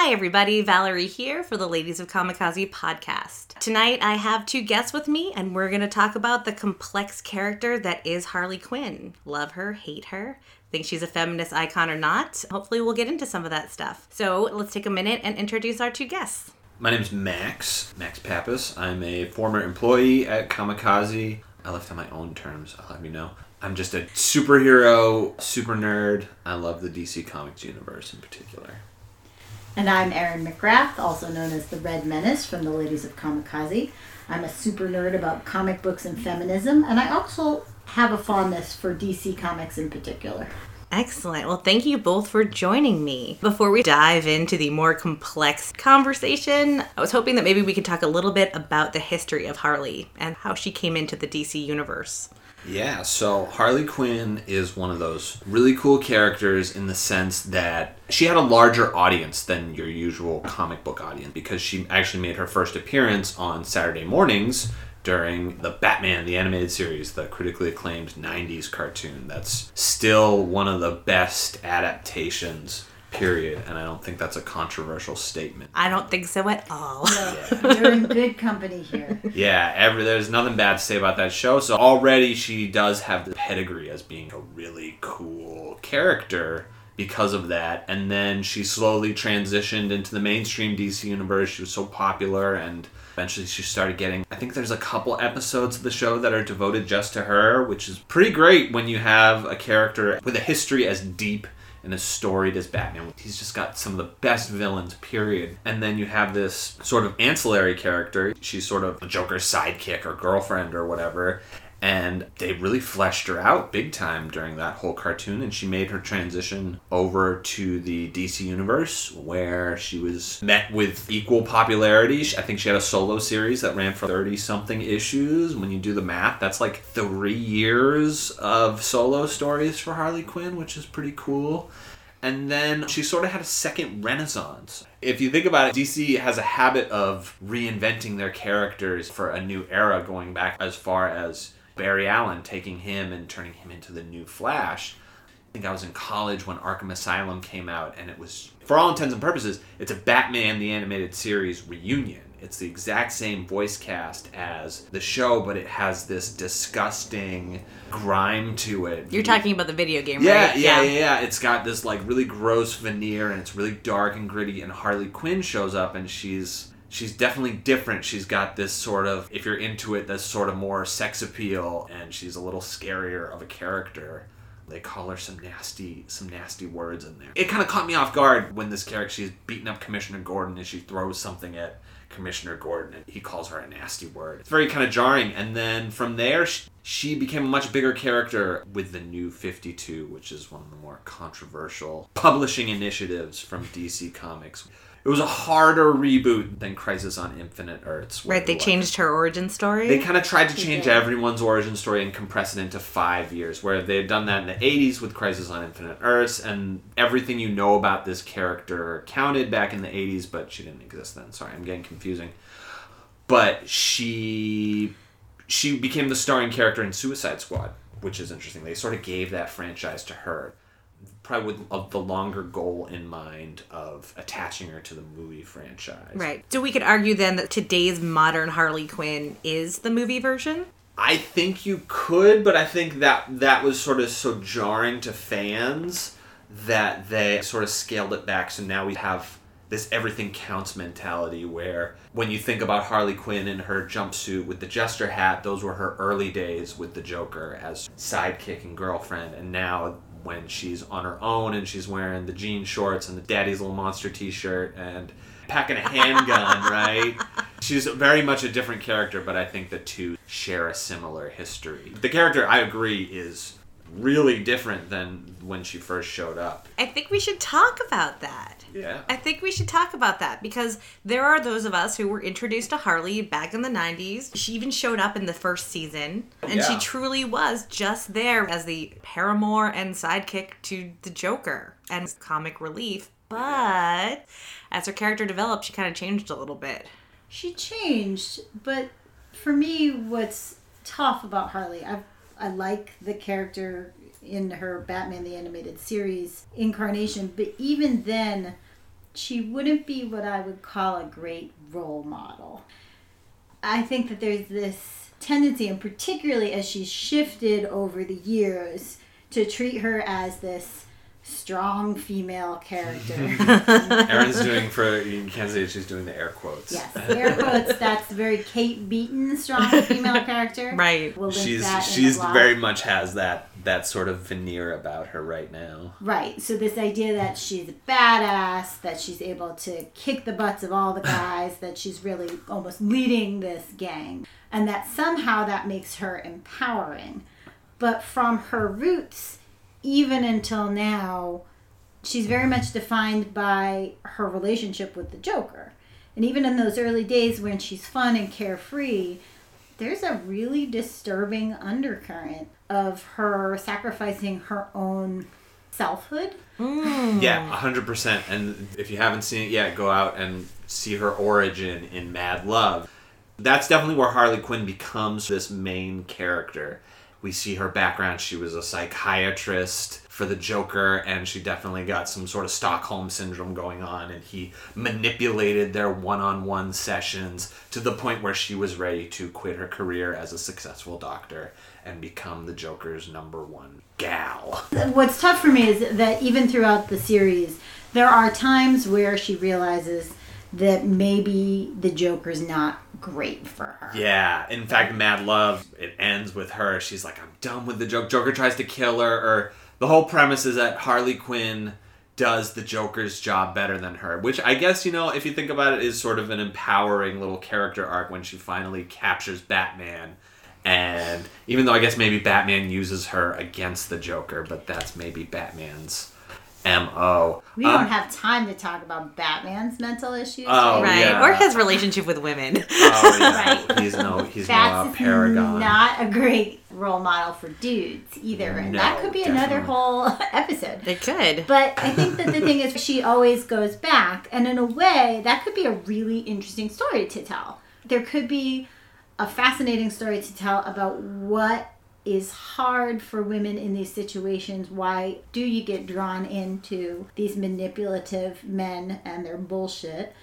Hi, everybody. Valerie here for the Ladies of Kamikaze podcast. Tonight, I have two guests with me, and we're going to talk about the complex character that is Harley Quinn. Love her, hate her, think she's a feminist icon or not. Hopefully, we'll get into some of that stuff. So, let's take a minute and introduce our two guests. My name is Max, Max Papas. I'm a former employee at Kamikaze. I left on my own terms, I'll have you know. I'm just a superhero, super nerd. I love the DC Comics universe in particular. And I'm Erin McGrath, also known as the Red Menace from the Ladies of Kamikaze. I'm a super nerd about comic books and feminism, and I also have a fondness for DC Comics in particular. Excellent. Well, thank you both for joining me. Before we dive into the more complex conversation, I was hoping that maybe we could talk a little bit about the history of Harley and how she came into the DC universe. Yeah, so Harley Quinn is one of those really cool characters in the sense that she had a larger audience than your usual comic book audience because she actually made her first appearance on Saturday mornings during the Batman the animated series, the critically acclaimed 90s cartoon. That's still one of the best adaptations period and i don't think that's a controversial statement I don't think so at all. You're in good company here. Yeah, every there's nothing bad to say about that show. So already she does have the pedigree as being a really cool character because of that. And then she slowly transitioned into the mainstream DC universe. She was so popular and eventually she started getting I think there's a couple episodes of the show that are devoted just to her, which is pretty great when you have a character with a history as deep and as storied as Batman. He's just got some of the best villains, period. And then you have this sort of ancillary character. She's sort of Joker's sidekick or girlfriend or whatever. And they really fleshed her out big time during that whole cartoon, and she made her transition over to the DC universe, where she was met with equal popularity. I think she had a solo series that ran for 30 something issues. When you do the math, that's like three years of solo stories for Harley Quinn, which is pretty cool. And then she sort of had a second renaissance. If you think about it, DC has a habit of reinventing their characters for a new era, going back as far as Barry Allen taking him and turning him into the new Flash. I think I was in college when Arkham Asylum came out, and it was, for all intents and purposes, it's a Batman the Animated Series reunion. It's the exact same voice cast as the show, but it has this disgusting grime to it. You're talking about the video game, Yeah, right? yeah, yeah, yeah. It's got this like really gross veneer and it's really dark and gritty and Harley Quinn shows up and she's she's definitely different. She's got this sort of if you're into it, this sort of more sex appeal and she's a little scarier of a character. They call her some nasty some nasty words in there. It kind of caught me off guard when this character she's beating up Commissioner Gordon and she throws something at Commissioner Gordon and he calls her a nasty word. It's very kind of jarring. And then from there, sh- she became a much bigger character with the new 52, which is one of the more controversial publishing initiatives from DC Comics. It was a harder reboot than Crisis on Infinite Earths. Right, they changed her origin story. they kind of tried to change did. everyone's origin story and compress it into five years, where they had done that in the 80s with Crisis on Infinite Earths, and everything you know about this character counted back in the 80s, but she didn't exist then. Sorry, I'm getting confusing. But she she became the starring character in Suicide Squad, which is interesting. They sort of gave that franchise to her, probably with the longer goal in mind of attaching her to the movie franchise. Right. So we could argue then that today's modern Harley Quinn is the movie version? I think you could, but I think that that was sort of so jarring to fans that they sort of scaled it back. So now we have this everything counts mentality where when you think about Harley Quinn in her jumpsuit with the jester hat, those were her early days with the Joker as sidekick and girlfriend. And now when she's on her own and she's wearing the jean shorts and the daddy's little monster t shirt and packing a handgun, right? She's very much a different character, but I think the two share a similar history. The character, I agree, is really different than when she first showed up. I think we should talk about that. Yeah. I think we should talk about that because there are those of us who were introduced to Harley back in the 90s. She even showed up in the first season, and she truly was just there as the paramour and sidekick to the Joker and comic relief. But as her character developed, she kind of changed a little bit. She changed, but for me, what's tough about Harley, I I like the character in her Batman the Animated Series incarnation, but even then, she wouldn't be what I would call a great role model. I think that there's this tendency, and particularly as she's shifted over the years, to treat her as this strong female character. Erin's doing for you can't say she's doing the air quotes. yes, air quotes. That's very Kate Beaton strong female character. Right. We'll she's that in the she's very much has that that sort of veneer about her right now. Right. So this idea that she's a badass, that she's able to kick the butts of all the guys, that she's really almost leading this gang, and that somehow that makes her empowering. But from her roots, even until now, she's very mm-hmm. much defined by her relationship with the Joker. And even in those early days when she's fun and carefree, there's a really disturbing undercurrent of her sacrificing her own selfhood. Mm. Yeah, hundred percent. And if you haven't seen it yet, go out and see her origin in Mad Love. That's definitely where Harley Quinn becomes this main character. We see her background. She was a psychiatrist for the Joker, and she definitely got some sort of Stockholm syndrome going on. And he manipulated their one on one sessions to the point where she was ready to quit her career as a successful doctor and become the Joker's number one gal. What's tough for me is that even throughout the series, there are times where she realizes that maybe the Joker's not great for her. Yeah, in fact, Mad Love it ends with her. She's like, "I'm done with the joke. Joker tries to kill her, or the whole premise is that Harley Quinn does the Joker's job better than her, which I guess you know, if you think about it, is sort of an empowering little character arc when she finally captures Batman. And even though I guess maybe Batman uses her against the Joker, but that's maybe Batman's mo. We Um, don't have time to talk about Batman's mental issues. Oh, Right. yeah. Or his relationship with women. oh, yeah. Right. He's no, he's no uh, That's paragon. not a great role model for dudes either. And that could be another whole episode. they could. But I think that the thing is, she always goes back, and in a way, that could be a really interesting story to tell. There could be a fascinating story to tell about what is hard for women in these situations. Why do you get drawn into these manipulative men and their bullshit?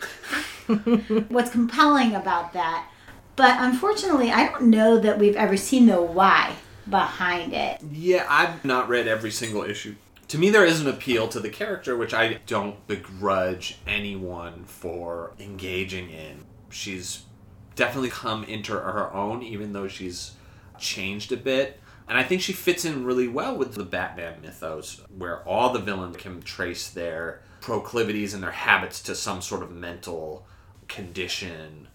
What's compelling about that? But unfortunately, I don't know that we've ever seen the why behind it. Yeah, I've not read every single issue. To me, there is an appeal to the character, which I don't begrudge anyone for engaging in. She's definitely come into her own, even though she's changed a bit. And I think she fits in really well with the Batman mythos, where all the villains can trace their proclivities and their habits to some sort of mental condition.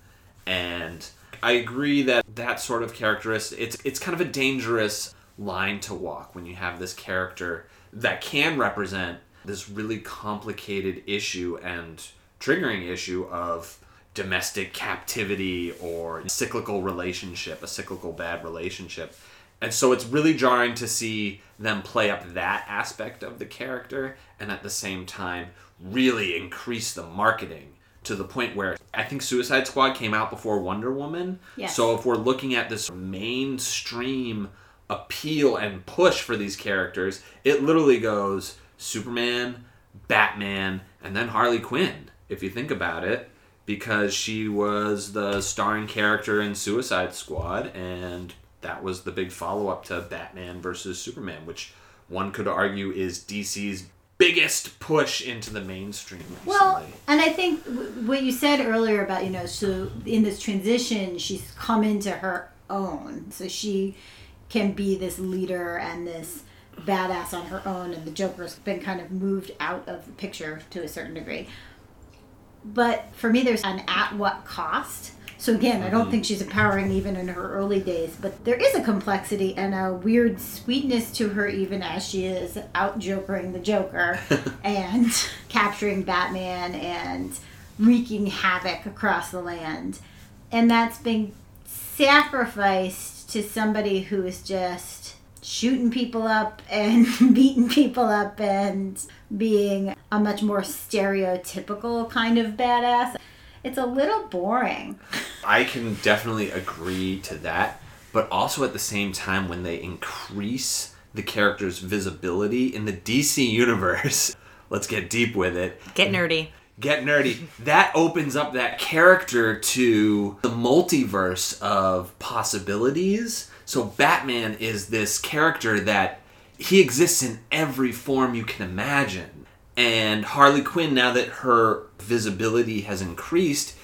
And I agree that that sort of characteristic it's it's kind of a dangerous line to walk when you have this character that can represent this really complicated issue and triggering issue of domestic captivity or cyclical relationship, a cyclical bad relationship. And so it's really jarring to see them play up that aspect of the character and at the same time really increase the marketing to the point where I think Suicide Squad came out before Wonder Woman. Yes. So if we're looking at this mainstream appeal and push for these characters, it literally goes Superman, Batman, and then Harley Quinn, if you think about it, because she was the starring character in Suicide Squad, and that was the big follow up to Batman versus Superman, which one could argue is DC's biggest push into the mainstream recently. Well, and I think what you said earlier about, you know, so in this transition, she's come into her own. So she can be this leader and this badass on her own, and the Joker's been kind of moved out of the picture to a certain degree. But for me, there's an at what cost. So again, I don't mm-hmm. think she's empowering even in her early days, but there is a complexity and a weird sweetness to her even as she is out jokering the Joker and capturing Batman and wreaking havoc across the land. And that's been sacrificed to somebody who is just shooting people up and beating people up and being a much more stereotypical kind of badass. It's a little boring. I can definitely agree to that, but also at the same time, when they increase the character's visibility in the DC universe, let's get deep with it. Get nerdy. get nerdy. That opens up that character to the multiverse of possibilities. So Batman is this character that he exists in every form you can imagine. And Harley Quinn, now that her visibility has increased,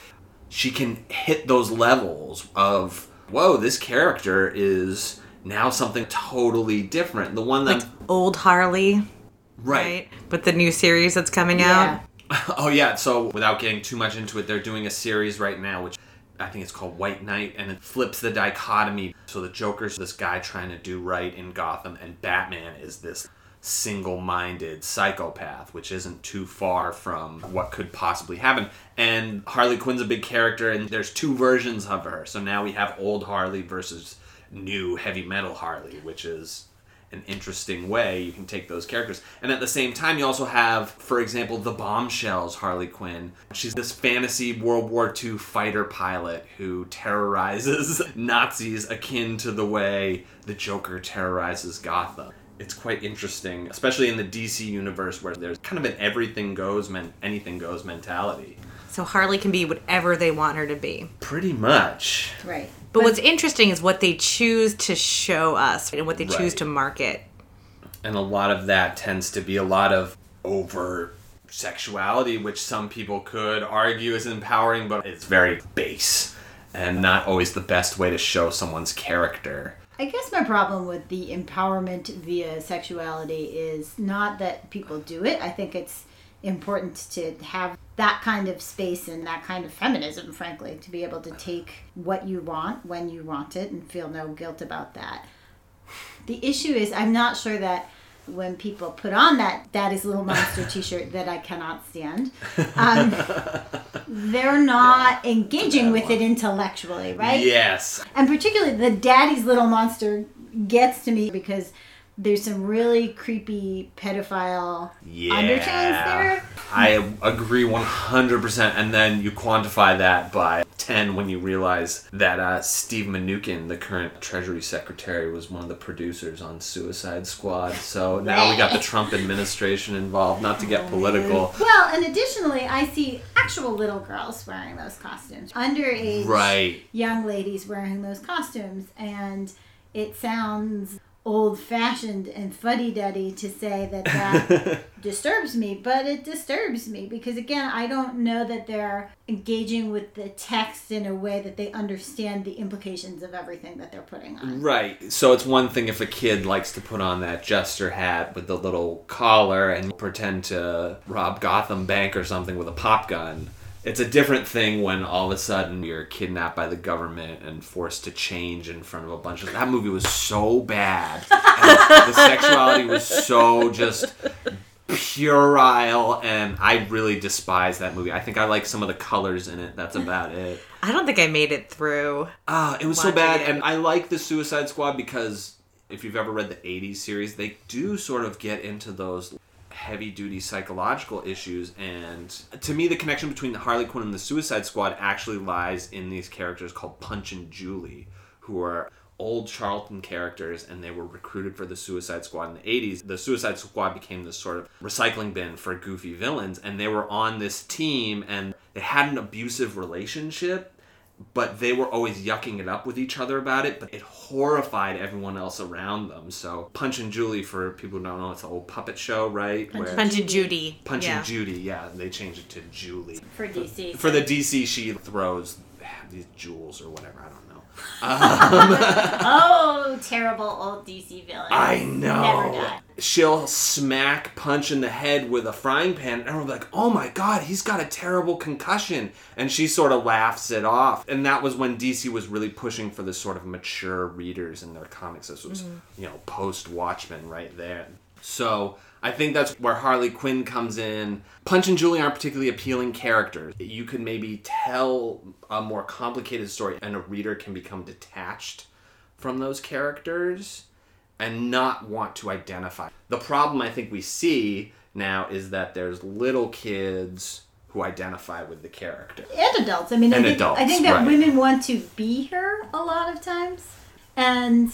she can hit those levels of, whoa, this character is now something totally different. The one that. Old Harley, right. right? With the new series that's coming Yeah. out. Oh yeah, so without getting too much into it, they're doing a series right now which I think it's called White Knight and it flips the dichotomy. So the Joker's this guy trying to do right in Gotham and Batman is this single-minded psychopath, which isn't too far from what could possibly happen. And Harley Quinn's a big character and there's two versions of her. So now we have old Harley versus new heavy metal Harley, which is an interesting way you can take those characters. And at the same time, you also have, for example, the Bombshells Harley Quinn. She's this fantasy World War II fighter pilot who terrorizes Nazis akin to the way the Joker terrorizes Gotham. It's quite interesting, especially in the DC universe where there's kind of an everything goes, men- anything goes mentality. So Harley can be whatever they want her to be. Pretty much. Right. But what's interesting is what they choose to show us and what they choose to market. and a lot of that tends to be a lot of over sexuality which some people could argue is empowering but it's very base and not always the best way to show someone's character I guess my problem with the empowerment via sexuality is not that people do it. I think it's important to have that kind of space and that kind of feminism, frankly, to be able to take what you want when you want it and feel no guilt about that. The issue is, I'm not sure that when people put on that Daddy's Little Monster t shirt that I cannot stand, um, they're not engaging with it intellectually, right? yes And particularly the daddy's little monster gets to me because there's some really creepy pedophile yeah. undertones there. i agree 100% and then you quantify that by 10 when you realize that uh, steve Mnuchin, the current treasury secretary was one of the producers on suicide squad. So now we got the trump administration involved not to get political. Well, and additionally, I see actual little girls wearing those costumes, underage right. young ladies wearing those costumes, and it sounds old fashioned and fuddy duddy to say that that disturbs me, but it disturbs me because, again, I don't know that they're engaging with the text in a way that they understand the implications of everything that they're putting on. Right. So it's one thing if a kid likes to put on that jester hat with the little collar and pretend to rob Gotham Bank or something with a pop gun. It's a different thing when all of a sudden you're kidnapped by the government and forced to change in front of a bunch of. That movie was so bad. The sexuality was so just puerile, and I really despise that movie. I think I like some of the colors in it. That's about it. I don't think I made it through. Ah, it was so bad, it. and I like the Suicide Squad because if you've ever read the '80s series, they do sort of get into those heavy-duty psychological issues. And to me, the connection between the Harley Quinn and the Suicide Squad actually lies in these characters called Punch and Jewelee, who are old Charlton characters, and they were recruited for the Suicide Squad in the '80s. The Suicide Squad became this sort of recycling bin for goofy villains, and they were on this team, and they had an abusive relationship but they were always yucking it up with each other about it, but it horrified everyone else around them. So Punch and Jewelee, for people who don't know, it's an old puppet show, right? Punch Where Punch and Judy. Punch yeah. and Judy, yeah, they changed it to Jewelee. For DC. For the DC, she throws these jewels or whatever. I don't know. Um, oh, terrible old DC villain. I know. She'll smack Punch in the head with a frying pan, and everyone's like, "Oh my god, he's got a terrible concussion," and she sort of laughs it off. And that was when DC was really pushing for this sort of mature readers in their comics. This was, mm-hmm. you know, post Watchmen right there. So I think that's where Harley Quinn comes in. Punch and Jewelee aren't particularly appealing characters. You could maybe tell a more complicated story, and a reader can become detached from those characters and not want to identify. The problem I think we see now is that there's little kids who identify with the character. and adults. I mean, I And think, adults, I think that right. women want to be her a lot of times, and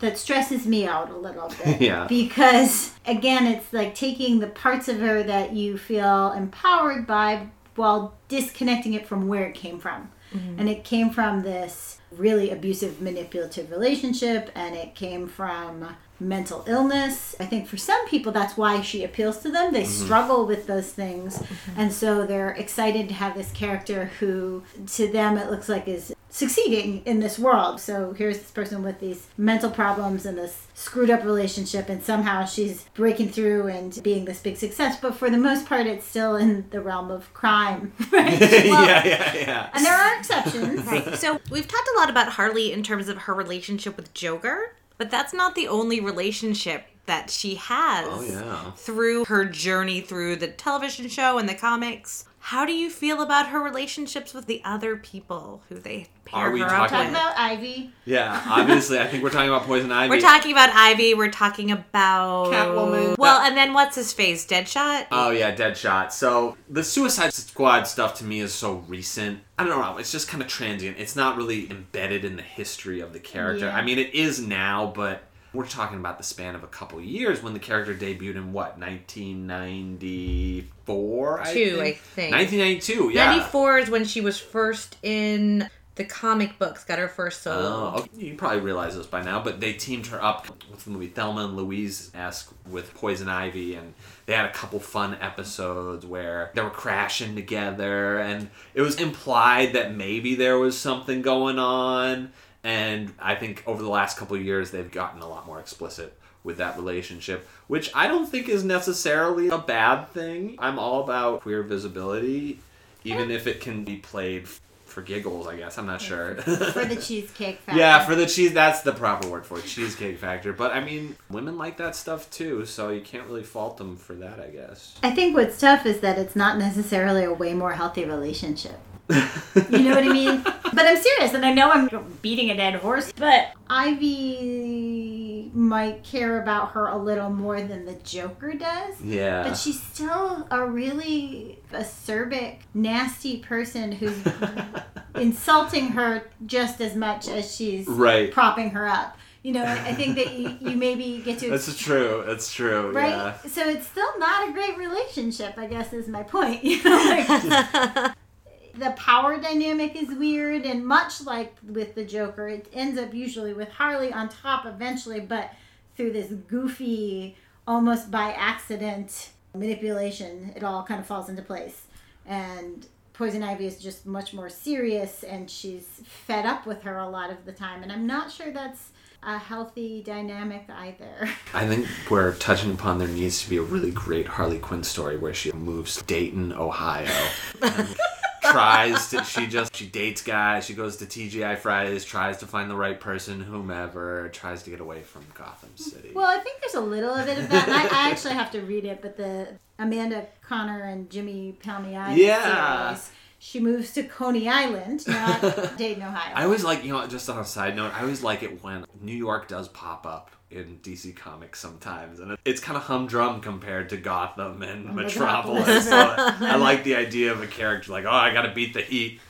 that stresses me out a little bit. Yeah. Because again, it's like taking the parts of her that you feel empowered by while disconnecting it from where it came from. Mm-hmm. And it came from this really abusive, manipulative relationship, and it came from mental illness. I think for some people, that's why she appeals to them. They mm-hmm. struggle with those things, mm-hmm. and so they're excited to have this character who, to them, it looks like is succeeding in this world. So here's this person with these mental problems and this screwed up relationship, and somehow she's breaking through and being this big success. But for the most part, it's still in the realm of crime. Right? Well, yeah, yeah, yeah. And there are exceptions. Right. So we've talked a lot about Harley in terms of her relationship with Joker, but that's not the only relationship that she has Oh, yeah. through her journey through the television show and the comics. How do you feel about her relationships with the other people who they pair Are we her up talking Talk with? about Ivy. Yeah, obviously, I think we're talking about Poison Ivy. We're talking about Ivy. We're talking about Catwoman. Well, and then what's his face? Deadshot. Oh yeah, Deadshot. So the Suicide Squad stuff to me is so recent. I don't know. It's just kind of transient. It's not really embedded in the history of the character. Yeah. I mean, it is now, but we're talking about the span of a couple years when the character debuted in what 1994. I Two, think? I think. 1992. Yeah. 94 is when she was first in the comic books, got her first solo. Oh, okay. you probably realize this by now, but they teamed her up with the movie Thelma and Louise esque with Poison Ivy, and they had a couple fun episodes where they were crashing together, and it was implied that maybe there was something going on. And I think over the last couple of years, they've gotten a lot more explicit with that relationship, which I don't think is necessarily a bad thing. I'm all about queer visibility, even if it can be played for giggles, I guess. I'm not sure. For the Cheesecake Factory. Yeah, for the cheese, that's the proper word for it, cheesecake factor. But I mean, women like that stuff too, so you can't really fault them for that, I guess. I think what's tough is that it's not necessarily a way more healthy relationship. You know what I mean? But I'm serious, and I know I'm beating a dead horse, but Ivy might care about her a little more than the Joker does. Yeah. But she's still a really acerbic, nasty person who's insulting her just as much as she's Right. propping her up. You know, I I think that you, you maybe get to That's true. That's true. right? Yeah. So it's still not a great relationship, I guess is my point. You know, like, the power dynamic is weird, and much like with the Joker, it ends up usually with Harley on top eventually, but through this goofy, almost by accident manipulation, it all kind of falls into place. And Poison Ivy is just much more serious, and she's fed up with her a lot of the time, and I'm not sure that's a healthy dynamic either. I think we're touching upon there needs to be a really great Harley Quinn story where she moves to Dayton, Ohio. tries to she just she dates guys, she goes to TGI Fridays, tries to find the right person, whomever, tries to get away from Gotham City. Well, I think there's a little of it of that. I, I actually have to read it, but the Amanda Conner and Jimmy Palmiotti Yeah. series, she moves to Coney Island, not Dayton, Ohio. I always like, you know, just on a side note, I always like it when New York does pop up in DC Comics sometimes, and it's kind of humdrum compared to Gotham and oh Metropolis. Metropolis. so I like the idea of a character like, oh, I got to beat the heat.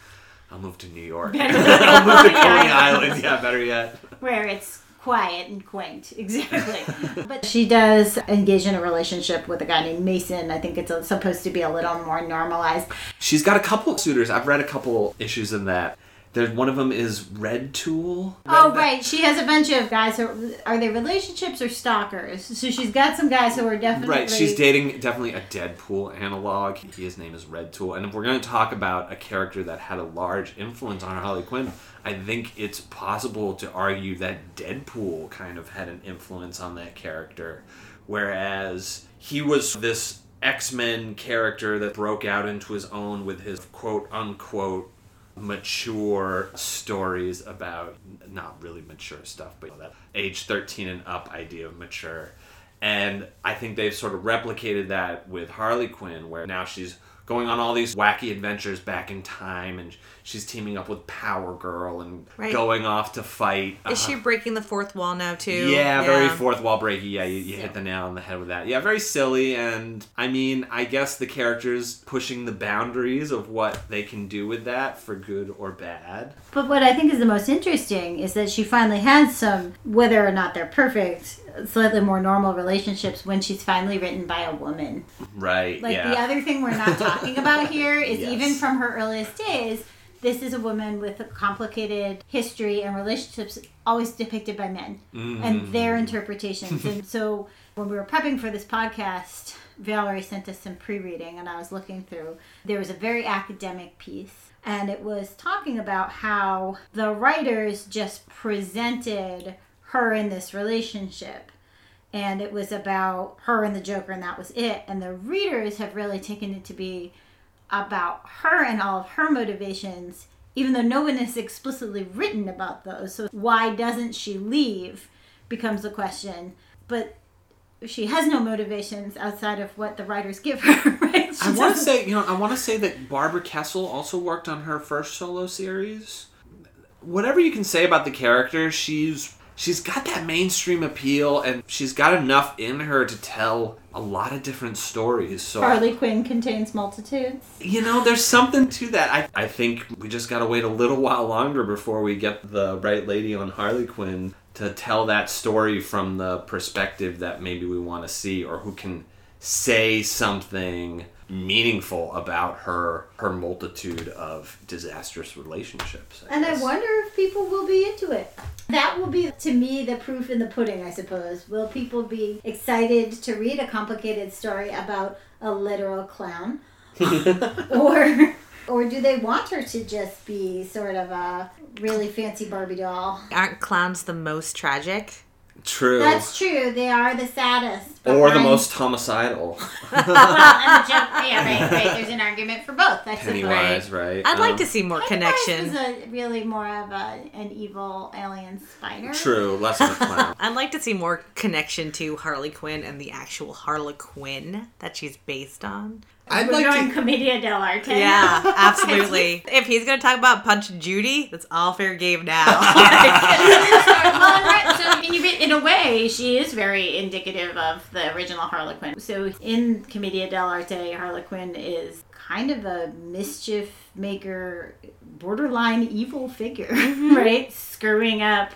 I'll move to New York. I'll move to. Coney Island. Yeah, better yet. Where it's quiet and quaint, exactly. but she does engage in a relationship with a guy named Mason. I think it's supposed to be a little more normalized. She's got a couple suitors. I've read a couple issues in that. There's one of them is Red Tool. Oh, Red- right. She has a bunch of guys who are they relationships or stalkers? So she's got some guys who are definitely Right, she's dating definitely a Deadpool analog. His name is Red Tool. And if we're going to talk about a character that had a large influence on Harley Quinn, I think it's possible to argue that Deadpool kind of had an influence on that character. Whereas he was this X Men character that broke out into his own with his quote unquote mature stories about not really mature stuff, but that age 13 and up idea of mature. And I think they've sort of replicated that with Harley Quinn, where now she's going on all these wacky adventures back in time and she's teaming up with Power Girl and Right. going off to fight. Is she uh-huh. breaking the fourth wall now too? Yeah, very fourth wall breaky. Yeah, you, you hit the nail on the head with that. Yeah, very silly. And I mean, I guess the characters pushing the boundaries of what they can do with that for good or bad. But what I think is the most interesting is that she finally has some, whether or not they're perfect, slightly more normal relationships when she's finally written by a woman. Right. Like yeah. the other thing we're not talking about here is Yes. even from her earliest days, this is a woman with a complicated history and relationships always depicted by men and mm-hmm. their interpretations. and so when we were prepping for this podcast, Valerie sent us some pre reading and I was looking through. There was a very academic piece. And it was talking about how the writers just presented her in this relationship and it was about her and the Joker, and that was it. And the readers have really taken it to be about her and all of her motivations, even though no one has explicitly written about those. So, why doesn't she leave becomes the question. But she has no motivations outside of what the writers give her, right? She I want to say, you know, I want to say that Barbara Kesel also worked on her first solo series. Whatever you can say about the character, she's she's got that mainstream appeal and she's got enough in her to tell a lot of different stories. So Harley Quinn contains multitudes. you know, there's something to that. I, I think we just got to wait a little while longer before we get the right lady on Harley Quinn to tell that story from the perspective that maybe we want to see or who can say something meaningful about her her multitude of disastrous relationships. And I wonder if people will be into it. That will be, to me, the proof in the pudding, I suppose. Will people be excited to read a complicated story about a literal clown? or, or do they want her to just be sort of a really fancy Barbie doll? Aren't clowns the most tragic? True. That's true. They are the saddest. but or the I'm- most homicidal. well, and the joke, yeah, right, right. There's an argument for both. I suppose. Pennywise, right? I'd like Um, to see more Pennywise connection. was a, really more of a, an evil alien spider. True, less of a clown. I'd like to see more connection to Harley Quinn and the actual Harley Quinn that she's based on. I'd We're like going to. Commedia dell'arte. Yeah, absolutely. if he's gonna talk about Punch Judy, that's all fair game now. well, right, so in, a way, she is very indicative of the original Harlequin. So in Commedia dell'arte, Harlequin is kind of a mischief maker, borderline evil figure, mm-hmm. right? Screwing up.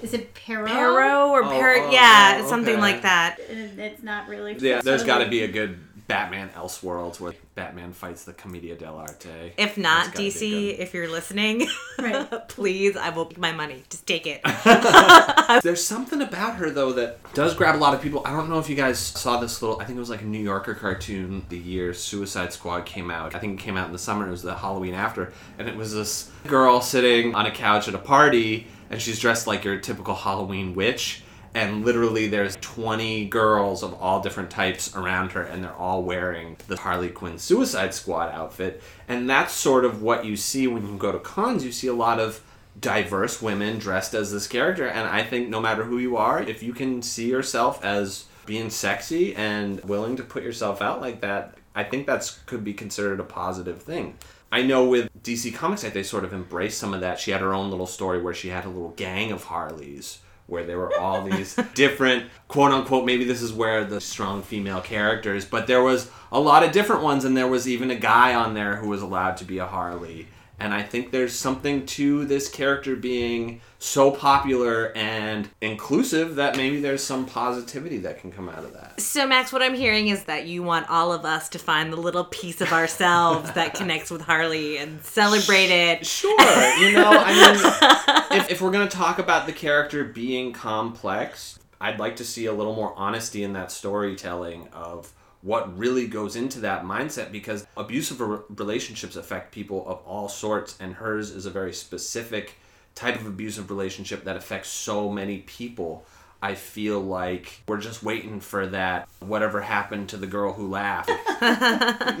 Is it Pierrot? Pierrot or Oh, Pierrot, oh, yeah, oh, it's something like that. Uh, it's not really. Yeah, there's got to be a good Batman Elseworlds where Batman fights the Commedia dell'arte. If not, That's gotta be DC, if you're listening, Right. please, I will my money. Just take it. There's something about her though that does grab a lot of people. I don't know if you guys saw this little. I think it was like a New Yorker cartoon the year Suicide Squad came out. I think it came out in the summer. It was the Halloween after, and it was this girl sitting on a couch at a party, and she's dressed like your typical Halloween witch. And literally, there's 20 girls of all different types around her, and they're all wearing the Harley Quinn Suicide Squad outfit. And that's sort of what you see when you go to cons. You see a lot of diverse women dressed as this character and i think no matter who you are if you can see yourself as being sexy and willing to put yourself out like that i think that's could be considered a positive thing i know with dc comics they sort of embraced some of that she had her own little story where she had a little gang of harleys where there were all these different quote unquote maybe this is where the strong female characters but there was a lot of different ones and there was even a guy on there who was allowed to be a harley and I think there's something to this character being so popular and inclusive that maybe there's some positivity that can come out of that. So, Max, what I'm hearing is that you want all of us to find the little piece of ourselves that connects with Harley and celebrate it. Sure, you know, I mean, if, if we're going to talk about the character being complex, I'd like to see a little more honesty in that storytelling of what really goes into that mindset because abusive relationships affect people of all sorts, and hers is a very specific type of abusive relationship that affects so many people. I feel like we're just waiting for that whatever happened to the girl who laughed.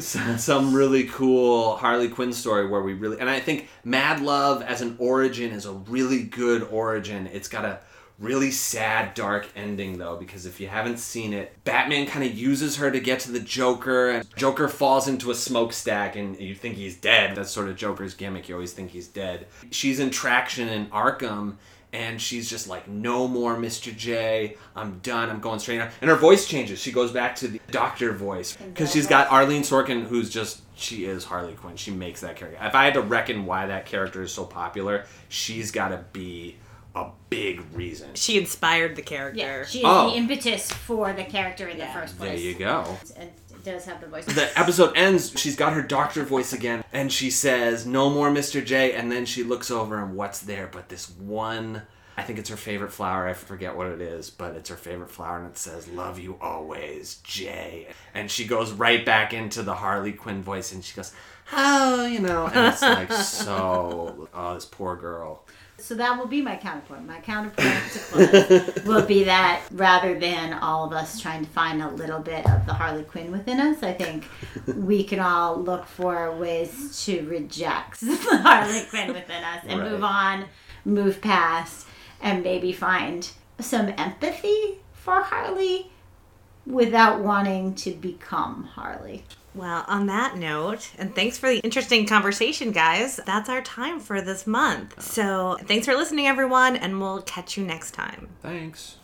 some really cool Harley Quinn story where we really and I think Mad Love as an origin is a really good origin. It's got a really sad, dark ending though, because if you haven't seen it, Batman kind of uses her to get to the Joker, and Joker falls into a smokestack, and you think he's dead. That's sort of Joker's gimmick. You always think he's dead. She's in traction in Arkham. And she's just like, no more, Mr. J. I'm done. I'm going straight. And her voice changes. She goes back to the doctor voice because she's got Arlene Sorkin, who's just she is Harley Quinn. She makes that character. If I had to reckon why that character is so popular, she's got to be a big reason. She inspired the character. Yeah, she is Oh. the impetus for the character in Yeah. the first place. There you go. And does have the voice. The episode ends, she's got her doctor voice again, and she says, No more Mr. J. And then she looks over, and what's there but this one. I think it's her favorite flower. I forget what it is, but it's her favorite flower, and it says, Love you always, J. And she goes right back into the Harley Quinn voice, and she goes, Oh, you know, and it's like so. Oh, this poor girl. So that will be my counterpoint. My counterpoint to will be that rather than all of us trying to find a little bit of the Harley Quinn within us, I think we can all look for ways to reject the Harley Quinn within us and Right. move on, move past, and maybe find some empathy for Harley without wanting to become Harley. Well, on that note, and thanks for the interesting conversation, guys. That's our time for this month. So, thanks for listening, everyone, and we'll catch you next time. Thanks.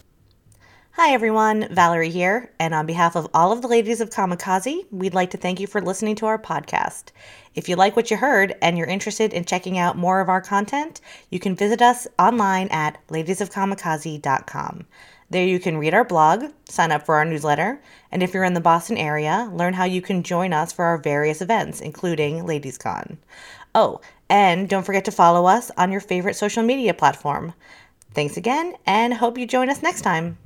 Hi, everyone. Valerie here. And on behalf of all of the ladies of Kamikaze, we'd like to thank you for listening to our podcast. If you like what you heard and you're interested in checking out more of our content, you can visit us online at ladiesofkamikaze.com. There you can read our blog, sign up for our newsletter, and if you're in the Boston area, learn how you can join us for our various events, including LadiesCon. Oh, and don't forget to follow us on your favorite social media platform. Thanks again, and hope you join us next time.